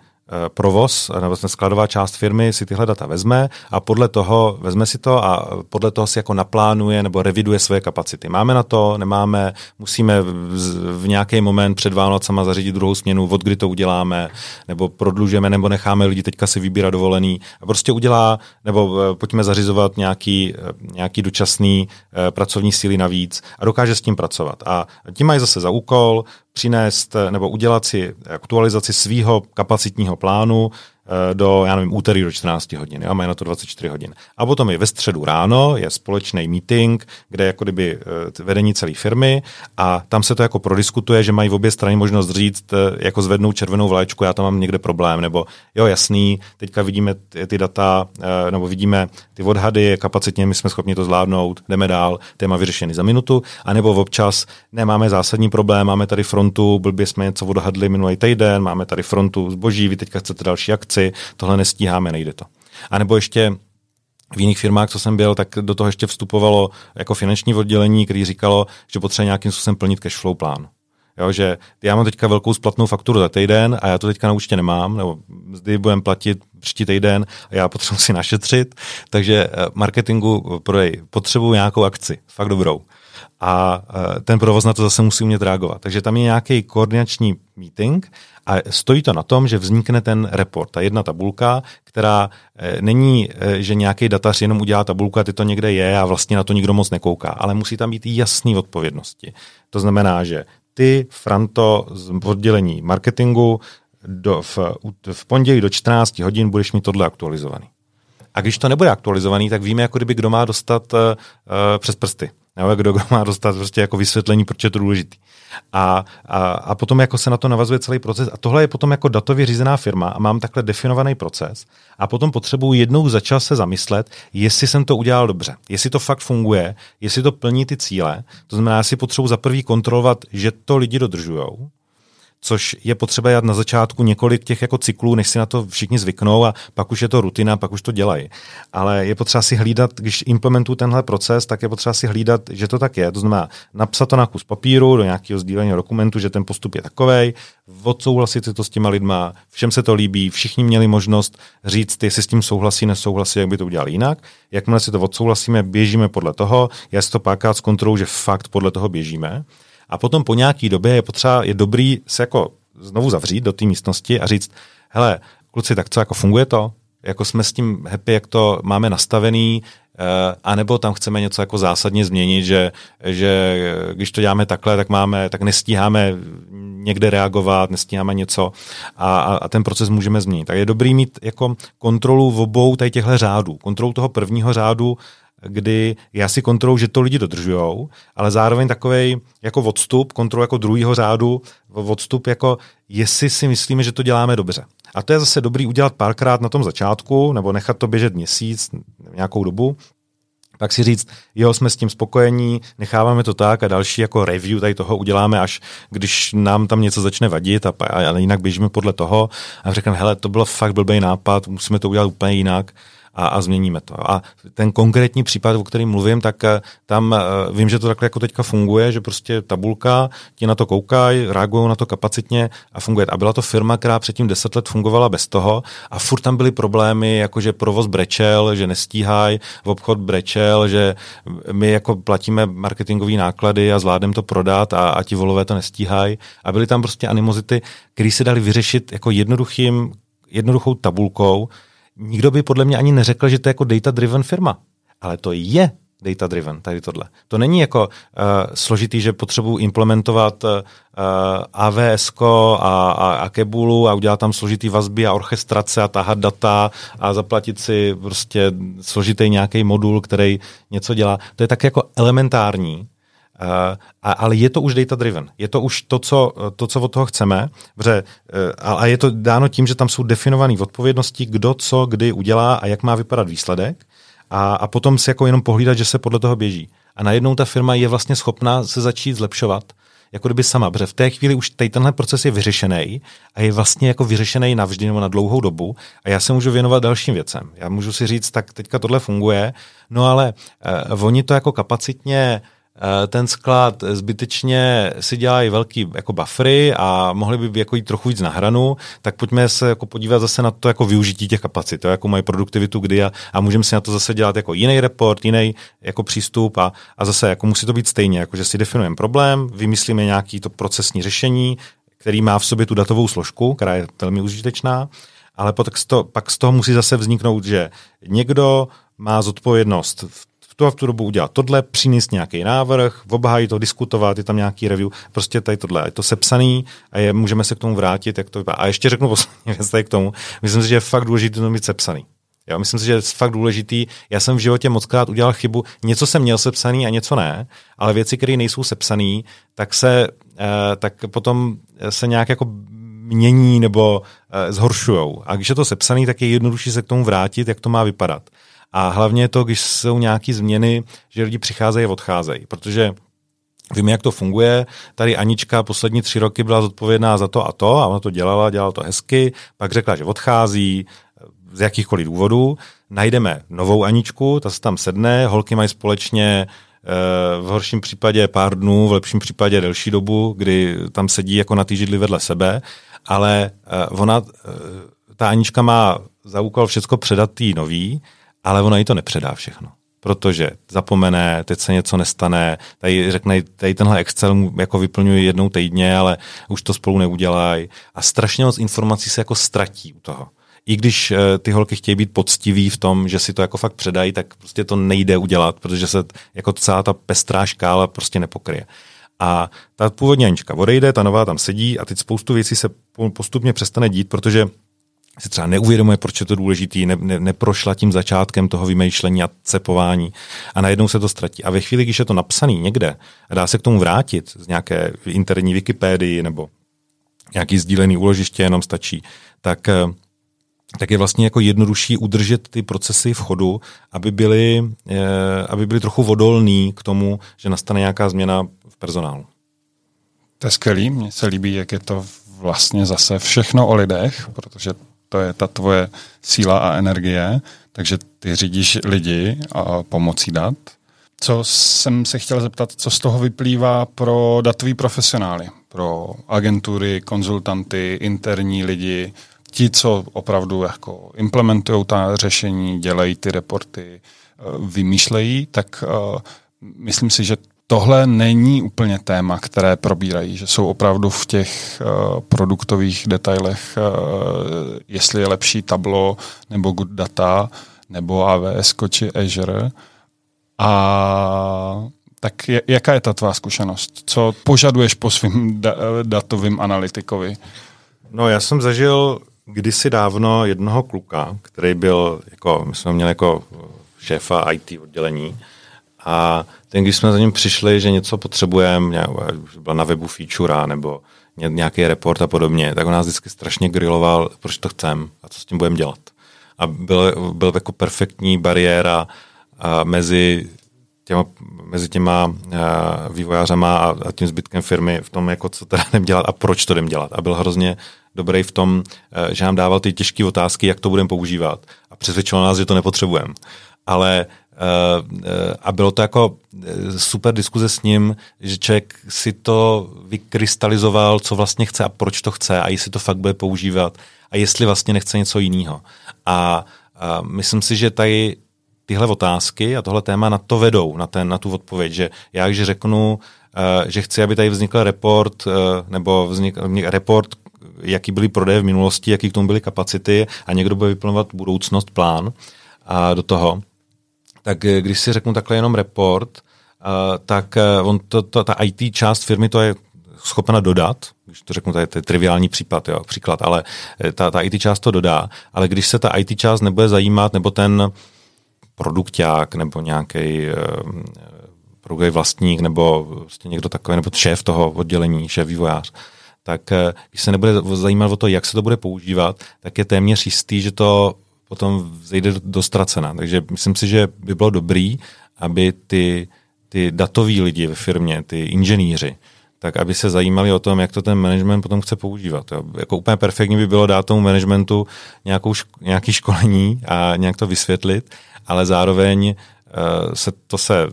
provoz, nebo skladová část firmy si tyhle data vezme a podle toho vezme si to a podle toho si jako naplánuje nebo reviduje své kapacity. Máme na to, nemáme, musíme v, v nějaký moment před Vánocama zařídit druhou směnu, od kdy to uděláme, nebo prodlužujeme, nebo necháme lidi teďka si vybírat dovolený a prostě udělá, nebo eh, pojďme zařizovat nějaký, eh, nějaký dočasný pracovní síly navíc a dokáže s tím pracovat. A tím mají zase za úkol přinést nebo udělat si aktualizaci svého kapacitního plánu, eh, do, já nevím, úterý do 14 hodin, a mají na to 24 hodin. A potom je ve středu ráno, je společný meeting, kde jako kdyby eh, vedení celé firmy a tam se to jako prodiskutuje, že mají v obě strany možnost říct, eh, jako zvednout červenou vlaječku, já tam mám někde problém, nebo jo, jasný, teďka vidíme ty, ty data, nebo vidíme ty odhady, kapacitně my jsme schopni to zvládnout, jdeme dál, téma vyřešený za minutu, anebo občas nemáme zásadní problém, máme tady frontu, blbě jsme něco odhadli minulý týden, máme tady frontu zboží, vy teďka chcete další akci, tohle nestíháme, nejde to. A nebo ještě v jiných firmách, co jsem byl, tak do toho ještě vstupovalo jako finanční oddělení, který říkalo, že potřebuje nějakým způsobem plnit cash flow plán. Jo, že já mám teďka velkou splatnou fakturu za týden a já to teďka na účtě nemám, nebo mzdy budeme platit příští týden a já potřebuji si našetřit, takže eh, marketingu prodej, potřebuji nějakou akci, fakt dobrou. A eh, ten provoz na to zase musí umět reagovat. Takže tam je nějaký koordinační meeting a stojí to na tom, že vznikne ten report, ta jedna tabulka, která eh, není, že nějaký datař jenom udělá tabulku a ty to někde je a vlastně na to nikdo moc nekouká, ale musí tam být jasný odpovědnosti. To znamená, že ty, Franto, z oddělení marketingu, do, v, v pondělí do 14 hodin budeš mít tohle aktualizovaný. A když to nebude aktualizovaný, tak víme, jako kdyby kdo má dostat uh, přes prsty. Nebo kdo, má dostat prostě jako vysvětlení, proč je to důležitý. A, a, a potom jako se na to navazuje celý proces. A tohle je potom jako datově řízená firma a mám takhle definovaný proces. A potom potřebuji jednou za čas se zamyslet, jestli jsem to udělal dobře, jestli to fakt funguje, jestli to plní ty cíle. To znamená, si potřebuji za prvý kontrolovat, že to lidi dodržujou což je potřeba jít na začátku několik těch jako cyklů, než si na to všichni zvyknou a pak už je to rutina, pak už to dělají. Ale je potřeba si hlídat, když implementuju tenhle proces, tak je potřeba si hlídat, že to tak je. To znamená napsat to na kus papíru do nějakého sdílení dokumentu, že ten postup je takový, odsouhlasit si to s těma lidma, všem se to líbí, všichni měli možnost říct, jestli s tím souhlasí, nesouhlasí, jak by to udělali jinak. Jakmile si to odsouhlasíme, běžíme podle toho, já si to s kontrolou, že fakt podle toho běžíme. A potom po nějaký době je potřeba, je dobrý se jako znovu zavřít do té místnosti a říct, hele, kluci, tak co, jako funguje to? Jako jsme s tím happy, jak to máme nastavený, Uh, anebo tam chceme něco jako zásadně změnit, že, že když to děláme takhle, tak máme, tak nestíháme někde reagovat, nestíháme něco a, a, a ten proces můžeme změnit. Tak je dobrý mít jako kontrolu v obou tady těchto řádů. Kontrolu toho prvního řádu kdy já si kontrolu, že to lidi dodržujou, ale zároveň takový jako odstup, kontrolu jako druhýho řádu, odstup jako jestli si myslíme, že to děláme dobře. A to je zase dobrý udělat párkrát na tom začátku, nebo nechat to běžet měsíc, nějakou dobu, pak si říct, jo, jsme s tím spokojení, necháváme to tak a další jako review tady toho uděláme, až když nám tam něco začne vadit a, a jinak běžíme podle toho a řekneme, hele, to byl fakt blbý nápad, musíme to udělat úplně jinak a, a změníme to. A ten konkrétní případ, o kterém mluvím, tak eh, tam eh, vím, že to takhle jako teďka funguje, že prostě tabulka, ti na to koukají, reagují na to kapacitně a funguje. A byla to firma, která předtím deset let fungovala bez toho a furt tam byly problémy, jako že provoz brečel, že nestíhají, v obchod brečel, že my jako platíme marketingové náklady a zvládneme to prodat a, a ti volové to nestíhají. A byly tam prostě animozity, které se dali vyřešit jako jednoduchým jednoduchou tabulkou, nikdo by podle mě ani neřekl, že to je jako data-driven firma. Ale to je data-driven, tady tohle. To není jako uh, složitý, že potřebuji implementovat uh, AVS a, a, a Kebulu a udělat tam složitý vazby a orchestrace a tahat data a zaplatit si prostě složitý nějaký modul, který něco dělá. To je tak jako elementární, a, ale je to už data driven. Je to už to, co, to, co od toho chceme. Vře, uh, a, a je to dáno tím, že tam jsou definované odpovědnosti, kdo co kdy udělá a jak má vypadat výsledek. A, a potom si jako jenom pohlídat, že se podle toho běží. A najednou ta firma je vlastně schopná se začít zlepšovat jako kdyby sama, protože v té chvíli už tady tenhle proces je vyřešený a je vlastně jako vyřešený navždy nebo na dlouhou dobu a já se můžu věnovat dalším věcem. Já můžu si říct, tak teďka tohle funguje, no ale uh, oni to jako kapacitně Eh, ten sklad zbytečně si dělají velký jako buffery a mohli by jako jít trochu víc na hranu, tak pojďme se jako podívat zase na to jako využití těch kapacit, to, jako mají produktivitu kdy a, a můžeme si na to zase dělat jako jiný report, jiný jako přístup a, a zase jako musí to být stejně, jako že si definujeme problém, vymyslíme nějaký to procesní řešení, který má v sobě tu datovou složku, která je velmi užitečná, ale pak z toho musí zase vzniknout, že někdo má zodpovědnost v tu a v tu dobu udělat tohle, přinést nějaký návrh, obhájit to, diskutovat, je tam nějaký review, prostě tady tohle, je to sepsaný a je, můžeme se k tomu vrátit, jak to vypadá. A ještě řeknu poslední věc tady k tomu, myslím si, že je fakt důležité to mít sepsaný. Já myslím si, že je fakt důležitý. Já jsem v životě mockrát udělal chybu. Něco jsem měl sepsaný a něco ne, ale věci, které nejsou sepsané, tak se eh, tak potom se nějak jako mění nebo eh, zhoršujou. A když je to sepsaný, tak je jednodušší se k tomu vrátit, jak to má vypadat. A hlavně je to, když jsou nějaké změny, že lidi přicházejí a odcházejí, protože Víme, jak to funguje. Tady Anička poslední tři roky byla zodpovědná za to a to a ona to dělala, dělala to hezky, pak řekla, že odchází z jakýchkoliv důvodů. Najdeme novou Aničku, ta se tam sedne, holky mají společně eh, v horším případě pár dnů, v lepším případě delší dobu, kdy tam sedí jako na týžidli vedle sebe, ale eh, ona, eh, ta Anička má za úkol všechno předat tý nový, ale ona jí to nepředá všechno protože zapomene, teď se něco nestane, tady řekne, tady tenhle Excel jako vyplňuji jednou týdně, ale už to spolu neudělají a strašně moc informací se jako ztratí u toho. I když uh, ty holky chtějí být poctiví v tom, že si to jako fakt předají, tak prostě to nejde udělat, protože se jako celá ta pestrá škála prostě nepokryje. A ta původní Anička odejde, ta nová tam sedí a teď spoustu věcí se postupně přestane dít, protože si třeba neuvědomuje, proč je to důležitý, ne, ne, neprošla tím začátkem toho vymýšlení a cepování a najednou se to ztratí. A ve chvíli, když je to napsaný někde a dá se k tomu vrátit z nějaké interní Wikipédii nebo nějaký sdílený úložiště jenom stačí, tak, eh, tak je vlastně jako jednodušší udržet ty procesy v chodu, aby byly, eh, aby byly trochu vodolný k tomu, že nastane nějaká změna v personálu. To je skvělý, mně se líbí, jak je to vlastně zase všechno o lidech, protože to je ta tvoje síla a energie, takže ty řídíš lidi a pomocí dat. Co jsem se chtěl zeptat, co z toho vyplývá pro datový profesionály, pro agentury, konzultanty, interní lidi, ti, co opravdu jako implementují ta řešení, dělají ty reporty, eh, vymýšlejí, tak uh, myslím si, že tohle není úplně téma, které probírají, že jsou opravdu v těch uh, produktových detailech, uh, jestli je lepší tablo nebo good data, nebo AWS či Azure. A tak jaká je ta tvá zkušenost? Co požaduješ po svým da- datovým analytikovi? No já jsem zažil kdysi dávno jednoho kluka, který byl, jako, my jsme měli jako šéfa IT oddělení a ten, když jsme za ním přišli, že něco potřebujeme, byla na webu feature nebo nějaký report a podobně, tak on nás vždycky strašně griloval, proč to chcem a co s tím budeme dělat. A byl, byl jako perfektní bariéra a mezi těma, mezi těma a, vývojářama a, a tím zbytkem firmy v tom, jako co teda jdem dělat a proč to jdem dělat. A byl hrozně dobrý v tom, že nám dával ty těžké otázky, jak to budeme používat. A přesvědčoval nás, že to nepotřebujeme. Ale a bylo to jako eh, super diskuze s ním, že člověk si to vykrystalizoval, co vlastně chce a proč to chce a jestli to fakt bude používat a jestli vlastně nechce něco jiného. A, a myslím si, že tady tyhle otázky a tohle téma na to vedou, na, ten, na tu odpověď, že já, když řeknu, že chci, aby tady vznikl report, nebo vznikl report, jaký byly prodeje v minulosti, jaký k tomu byly kapacity a někdo bude vyplňovat budoucnost, plán a do toho, tak eh, když si řeknu takhle jenom report, uh, tak uh, on to, to, ta IT část firmy to je schopna dodat, když to řeknu, to je, to je triviální případ, jo, příklad, ale ta, ta IT část to dodá, ale když se ta IT část nebude zajímat, nebo ten produkták, nebo nějaký uh, vlastník, nebo vlastně někdo takový, nebo šéf toho oddělení, šéf vývojář, tak když se nebude zajímat o to, jak se to bude používat, tak je téměř jistý, že to potom zejde do ztracena. Takže myslím si, že by bylo dobrý, aby ty, ty datoví lidi ve firmě, ty inženýři, tak aby se zajímali o tom, jak to ten management potom chce používat. Jo. Jako úplně perfektně by bylo dát tomu managementu nějakou, nějaký školení a nějak to vysvětlit, ale zároveň uh, se to se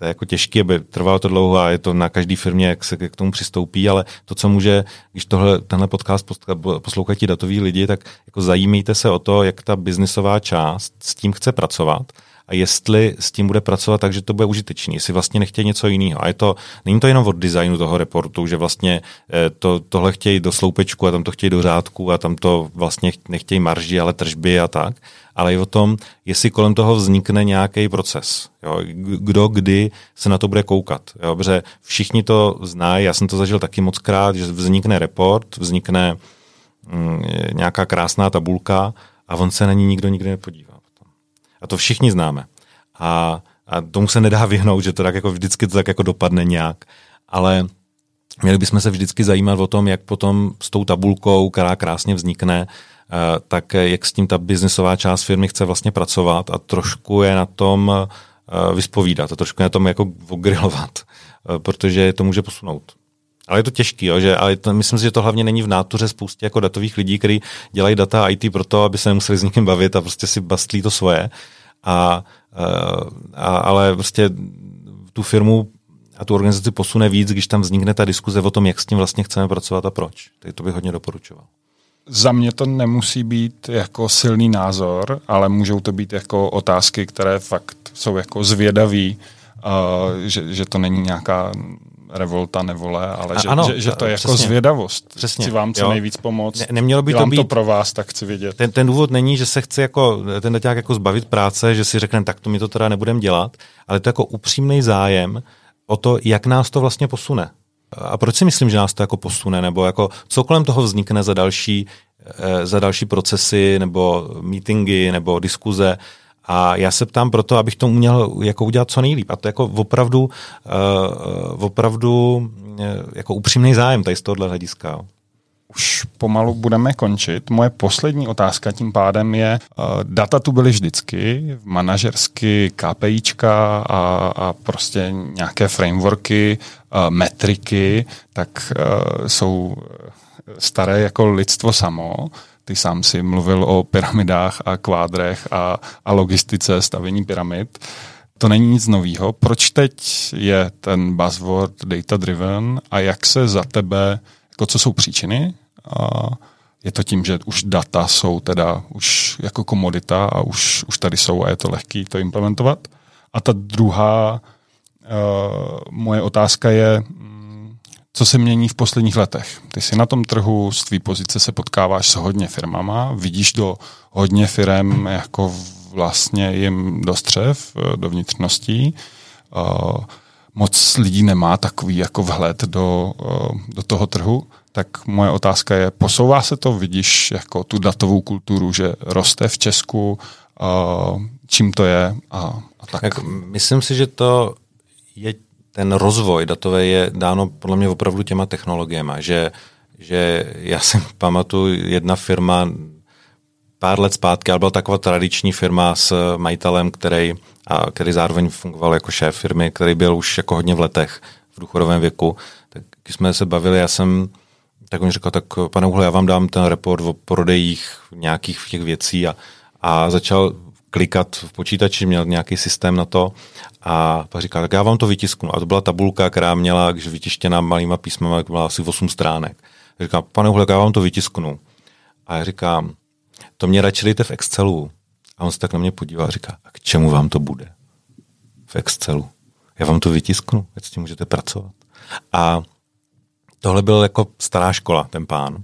to je jako těžké, aby trvalo to dlouho a je to na každé firmě, jak se k tomu přistoupí, ale to, co může, když tohle, tenhle podcast poslouchají ti datoví lidi, tak jako zajímejte se o to, jak ta biznisová část s tím chce pracovat a jestli s tím bude pracovat tak, že to bude užitečný, jestli vlastně nechtějí něco jiného. A je to, není to jenom od designu toho reportu, že vlastně eh, to, tohle chtějí do sloupečku a tam to chtějí do řádku a tam to vlastně nechtějí marži, ale tržby a tak, ale i o tom, jestli kolem toho vznikne nějaký proces. Jo? Kdo kdy se na to bude koukat. Jo? Protože všichni to znají, já jsem to zažil taky moc krát, že vznikne report, vznikne mm, nějaká krásná tabulka a on se na ní nikdo nikdy nepodívá. A to všichni známe. A, a tomu se nedá vyhnout, že to tak jako vždycky to tak jako dopadne nějak. Ale měli bychom se vždycky zajímat o tom, jak potom s tou tabulkou, která krásně vznikne, tak jak s tím ta biznesová část firmy chce vlastně pracovat a trošku je na tom eh, vyspovídat a trošku je na tom jako ogrilovat, eh, protože to může posunout. Ale je to těžký, jo, že, ale to, myslím si, že to hlavně není v nátuře spoustě jako datových lidí, kteří dělají data IT proto, aby se nemuseli s někým bavit a prostě si bastlí to svoje. A, a, ale prostě tu firmu a tu organizaci posune víc, když tam vznikne ta diskuze o tom, jak s tím vlastně chceme pracovat a proč. Tak to bych hodně doporučoval. Za mě to nemusí být jako silný názor, ale můžou to být jako otázky, které fakt jsou jako zvědaví, uh, že, že to není nějaká revolta, nevole, ale že, ano, že, že to je jako přesně, zvědavost. Přesně, chci vám co jo. nejvíc pomoct. Ne, nemělo by to být, to pro vás, tak chci vědět. Ten, ten důvod není, že se chce jako ten daťák jako zbavit práce, že si řekne, tak to mi to teda nebudem dělat, ale to jako upřímný zájem o to, jak nás to vlastně posune. A proč si myslím, že nás to jako posune, nebo jako co kolem toho vznikne za další, eh, za další procesy, nebo meetingy, nebo diskuze. A já se ptám proto, abych to uměl jako udělat co nejlíp. A to jako opravdu, uh, opravdu uh, jako upřímný zájem tady z tohohle hlediska už pomalu budeme končit. Moje poslední otázka tím pádem je, uh, data tu byly vždycky, manažersky, KPIčka a, a prostě nějaké frameworky, uh, metriky, tak uh, jsou staré jako lidstvo samo. Ty sám si mluvil o pyramidách a kvádrech a, a logistice stavění pyramid. To není nic nového. Proč teď je ten buzzword data driven a jak se za tebe jako co jsou příčiny a je to tím, že už data jsou teda už jako komodita a už, už tady jsou a je to lehký to implementovat. A ta druhá uh, moje otázka je, mm, co se mění v posledních letech. Ty si na tom trhu z tvý pozice se potkáváš s hodně firmama, vidíš do hodně firm jako vlastně jim do střev, eh, do vnitřností. Uh, moc lidí nemá takový jako vhled do, do toho trhu tak moje otázka je, posouvá se to, vidíš jako tu datovou kulturu, že roste v Česku, čím to je a, a tak. tak. Myslím si, že to je ten rozvoj datové je dáno podle mě opravdu těma technologiemi, že, že já si pamatuju jedna firma pár let zpátky, ale byla taková tradiční firma s majitelem, který, a který zároveň fungoval jako šéf firmy, který byl už jako hodně v letech v důchodovém věku, tak když jsme se bavili, já jsem tak on říkal, tak pane Uhle, já vám dám ten report o prodejích nějakých těch věcí a, a začal klikat v počítači, měl nějaký systém na to a pak říkal, tak já vám to vytisknu. A to byla tabulka, která měla, když vytištěná malýma písmama, byla asi 8 stránek. Říkám, pane Uhle, já vám to vytisknu. A já říkám, to mě radši dejte v Excelu. A on se tak na mě podíval a říká, a k čemu vám to bude? V Excelu. Já vám to vytisknu, ať s tím můžete pracovat. A tohle byl jako stará škola, ten pán.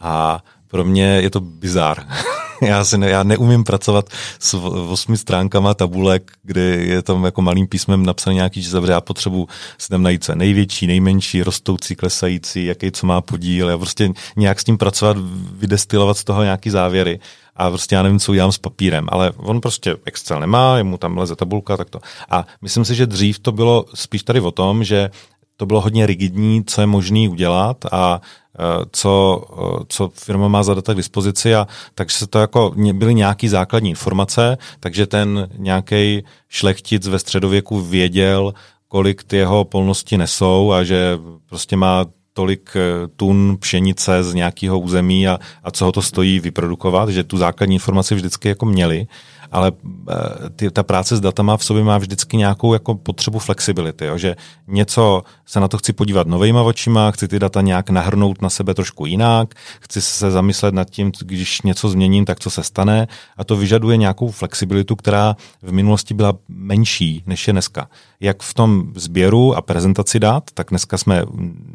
A pro mě je to bizár. já, si ne, já neumím pracovat s osmi stránkama tabulek, kde je tam jako malým písmem napsaný nějaký číslo, já potřebuji si tam najít co největší, nejmenší, rostoucí, klesající, jaký co má podíl, já prostě nějak s tím pracovat, vydestilovat z toho nějaký závěry a prostě já nevím, co udělám s papírem, ale on prostě Excel nemá, je mu tam leze tabulka, tak to. A myslím si, že dřív to bylo spíš tady o tom, že to bylo hodně rigidní, co je možný udělat a e, co, e, co firma má za data k dispozici a takže se to jako byly nějaký základní informace, takže ten nějaký šlechtic ve středověku věděl, kolik ty jeho polnosti nesou a že prostě má tolik e, tun pšenice z nějakého území a, a co ho to stojí vyprodukovat, že tu základní informaci vždycky jako měli ale eh, ty, ta práce s datama v sobě má vždycky nějakou jako potřebu flexibility, jo? že něco se na to chci podívat novejma očima, chci ty data nějak nahrnout na sebe trošku jinak, chci se zamyslet nad tím, když něco změním, tak co se stane a to vyžaduje nějakou flexibilitu, která v minulosti byla menší, než je dneska. Jak v tom sběru a prezentaci dat, tak dneska jsme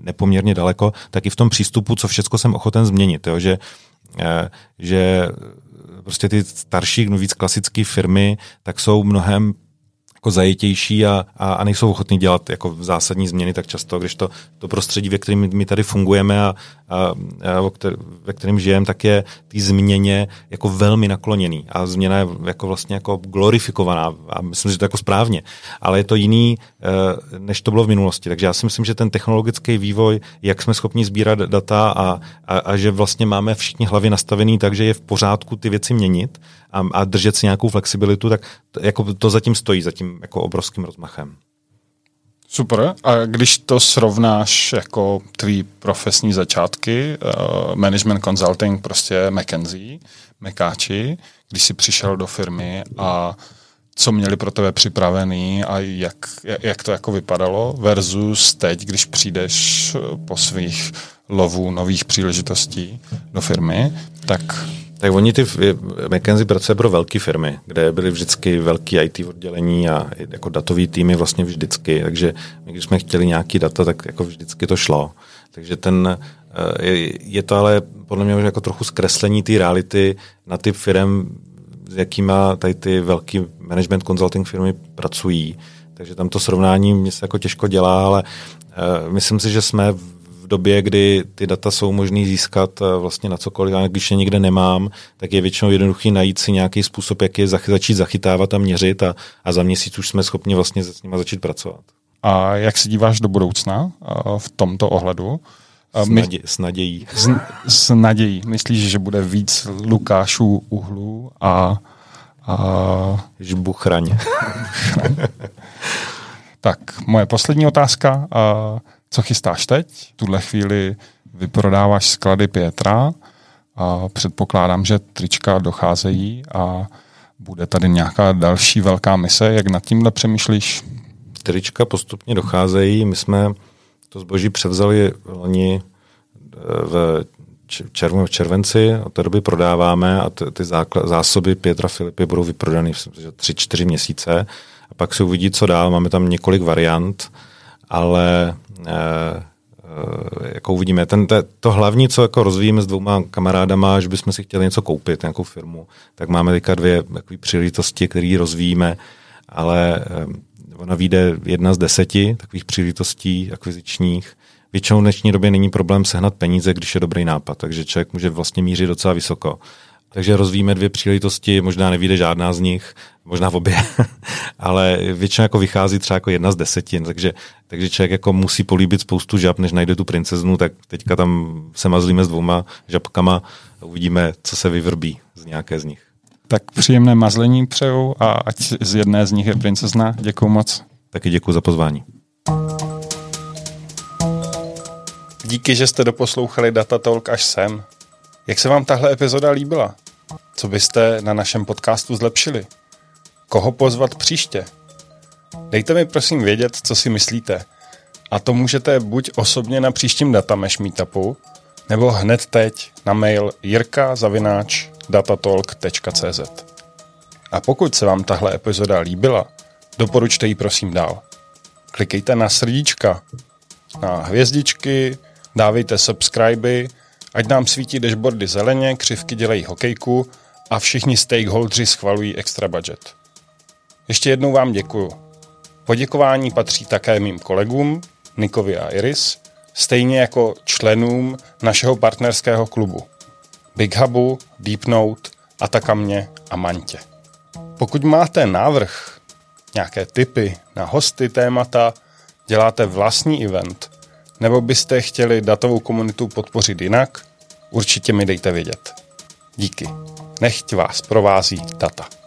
nepoměrně daleko, tak i v tom přístupu, co všechno jsem ochoten změnit. Jo? Že že prostě ty starší, no víc klasické firmy, tak jsou mnohem jako zajetější a, a, a nejsou ochotní dělat jako zásadní změny tak často, když to, to prostředí, ve kterém my tady fungujeme a, a, a ve kterém žijeme, tak je ty změně jako velmi nakloněný a změna je jako vlastně jako glorifikovaná a myslím, že to je jako správně, ale je to jiný, eh, než to bylo v minulosti. Takže já si myslím, že ten technologický vývoj, jak jsme schopni sbírat data a, a, a že vlastně máme všichni hlavy nastavený tak, že je v pořádku ty věci měnit a, a držet si nějakou flexibilitu, tak to, jako to zatím stojí, zatím jako obrovským rozmachem. Super. A když to srovnáš jako tvý profesní začátky, uh, management consulting, prostě McKenzie, Mekáči, když jsi přišel do firmy a co měli pro tebe připravený a jak, jak to jako vypadalo versus teď, když přijdeš po svých lovů nových příležitostí do firmy, tak tak oni ty, McKenzie pracuje pro velké firmy, kde byly vždycky velký IT oddělení a jako datový týmy vlastně vždycky, takže my, když jsme chtěli nějaký data, tak jako vždycky to šlo. Takže ten, eh, je, to ale podle mě jako trochu zkreslení té reality na typ firm, s jakýma tady ty velký management consulting firmy pracují. Takže tam to srovnání mě se jako těžko dělá, ale uh, myslím si, že jsme době, kdy ty data jsou možné získat eh, vlastně na cokoliv, a když je někde nemám, tak je většinou jednoduchý najít si nějaký způsob, jak je začít zachytávat a měřit a, a za měsíc už jsme schopni vlastně s nimi začít pracovat. A jak se díváš do budoucna eh, v tomto ohledu? S, nadě, s nadějí. S, s nadějí. Myslíš, že bude víc Lukášů uhlů a... a... Žbuchraň. tak, moje poslední otázka. Co chystáš teď? V tuhle chvíli vyprodáváš sklady Pětra a předpokládám, že trička docházejí a bude tady nějaká další velká mise. Jak nad tímhle přemýšlíš? Trička postupně docházejí. My jsme to zboží převzali loni eh, v červnu, v červenci, od té doby prodáváme a ty, ty zásoby Pětra Filipy budou vyprodány v 3-4 měsíce a pak se uvidí, co dál. Máme tam několik variant, ale Eh, eh, jako uvidíme. Ten, te, to hlavní, co jako rozvíjíme s dvouma kamarádama, že bychom si chtěli něco koupit, nějakou firmu, tak máme teďka dvě takové příležitosti, které rozvíjíme, ale eh, ona vyjde jedna z deseti takových příležitostí akvizičních. Většinou v dnešní době není problém sehnat peníze, když je dobrý nápad, takže člověk může vlastně mířit docela vysoko. Takže rozvíjíme dvě příležitosti, možná nevíde žádná z nich, možná v obě, ale většinou jako vychází třeba jako jedna z desetin, takže, takže člověk jako musí políbit spoustu žab, než najde tu princeznu, tak teďka tam se mazlíme s dvouma žabkama a uvidíme, co se vyvrbí z nějaké z nich. Tak příjemné mazlení přeju a ať z jedné z nich je princezna. Děkuji moc. Taky děkuji za pozvání. Díky, že jste doposlouchali Data Talk až sem. Jak se vám tahle epizoda líbila? Co byste na našem podcastu zlepšili? Koho pozvat příště? Dejte mi prosím vědět, co si myslíte. A to můžete buď osobně na příštím Datamesh meetupu, nebo hned teď na mail jirka.datatalk.cz A pokud se vám tahle epizoda líbila, doporučte ji prosím dál. Klikejte na srdíčka, na hvězdičky, dávejte subscribe Ať nám svítí dashboardy zeleně, křivky dělají hokejku a všichni stakeholdři schvalují extra budget. Ještě jednou vám děkuju. Poděkování patří také mým kolegům, Nikovi a Iris, stejně jako členům našeho partnerského klubu Big Hubu, Deep Note, Atakamě a Mantě. Pokud máte návrh, nějaké tipy na hosty, témata, děláte vlastní event, nebo byste chtěli datovou komunitu podpořit jinak, určitě mi dejte vědět. Díky. Nechť vás provází data.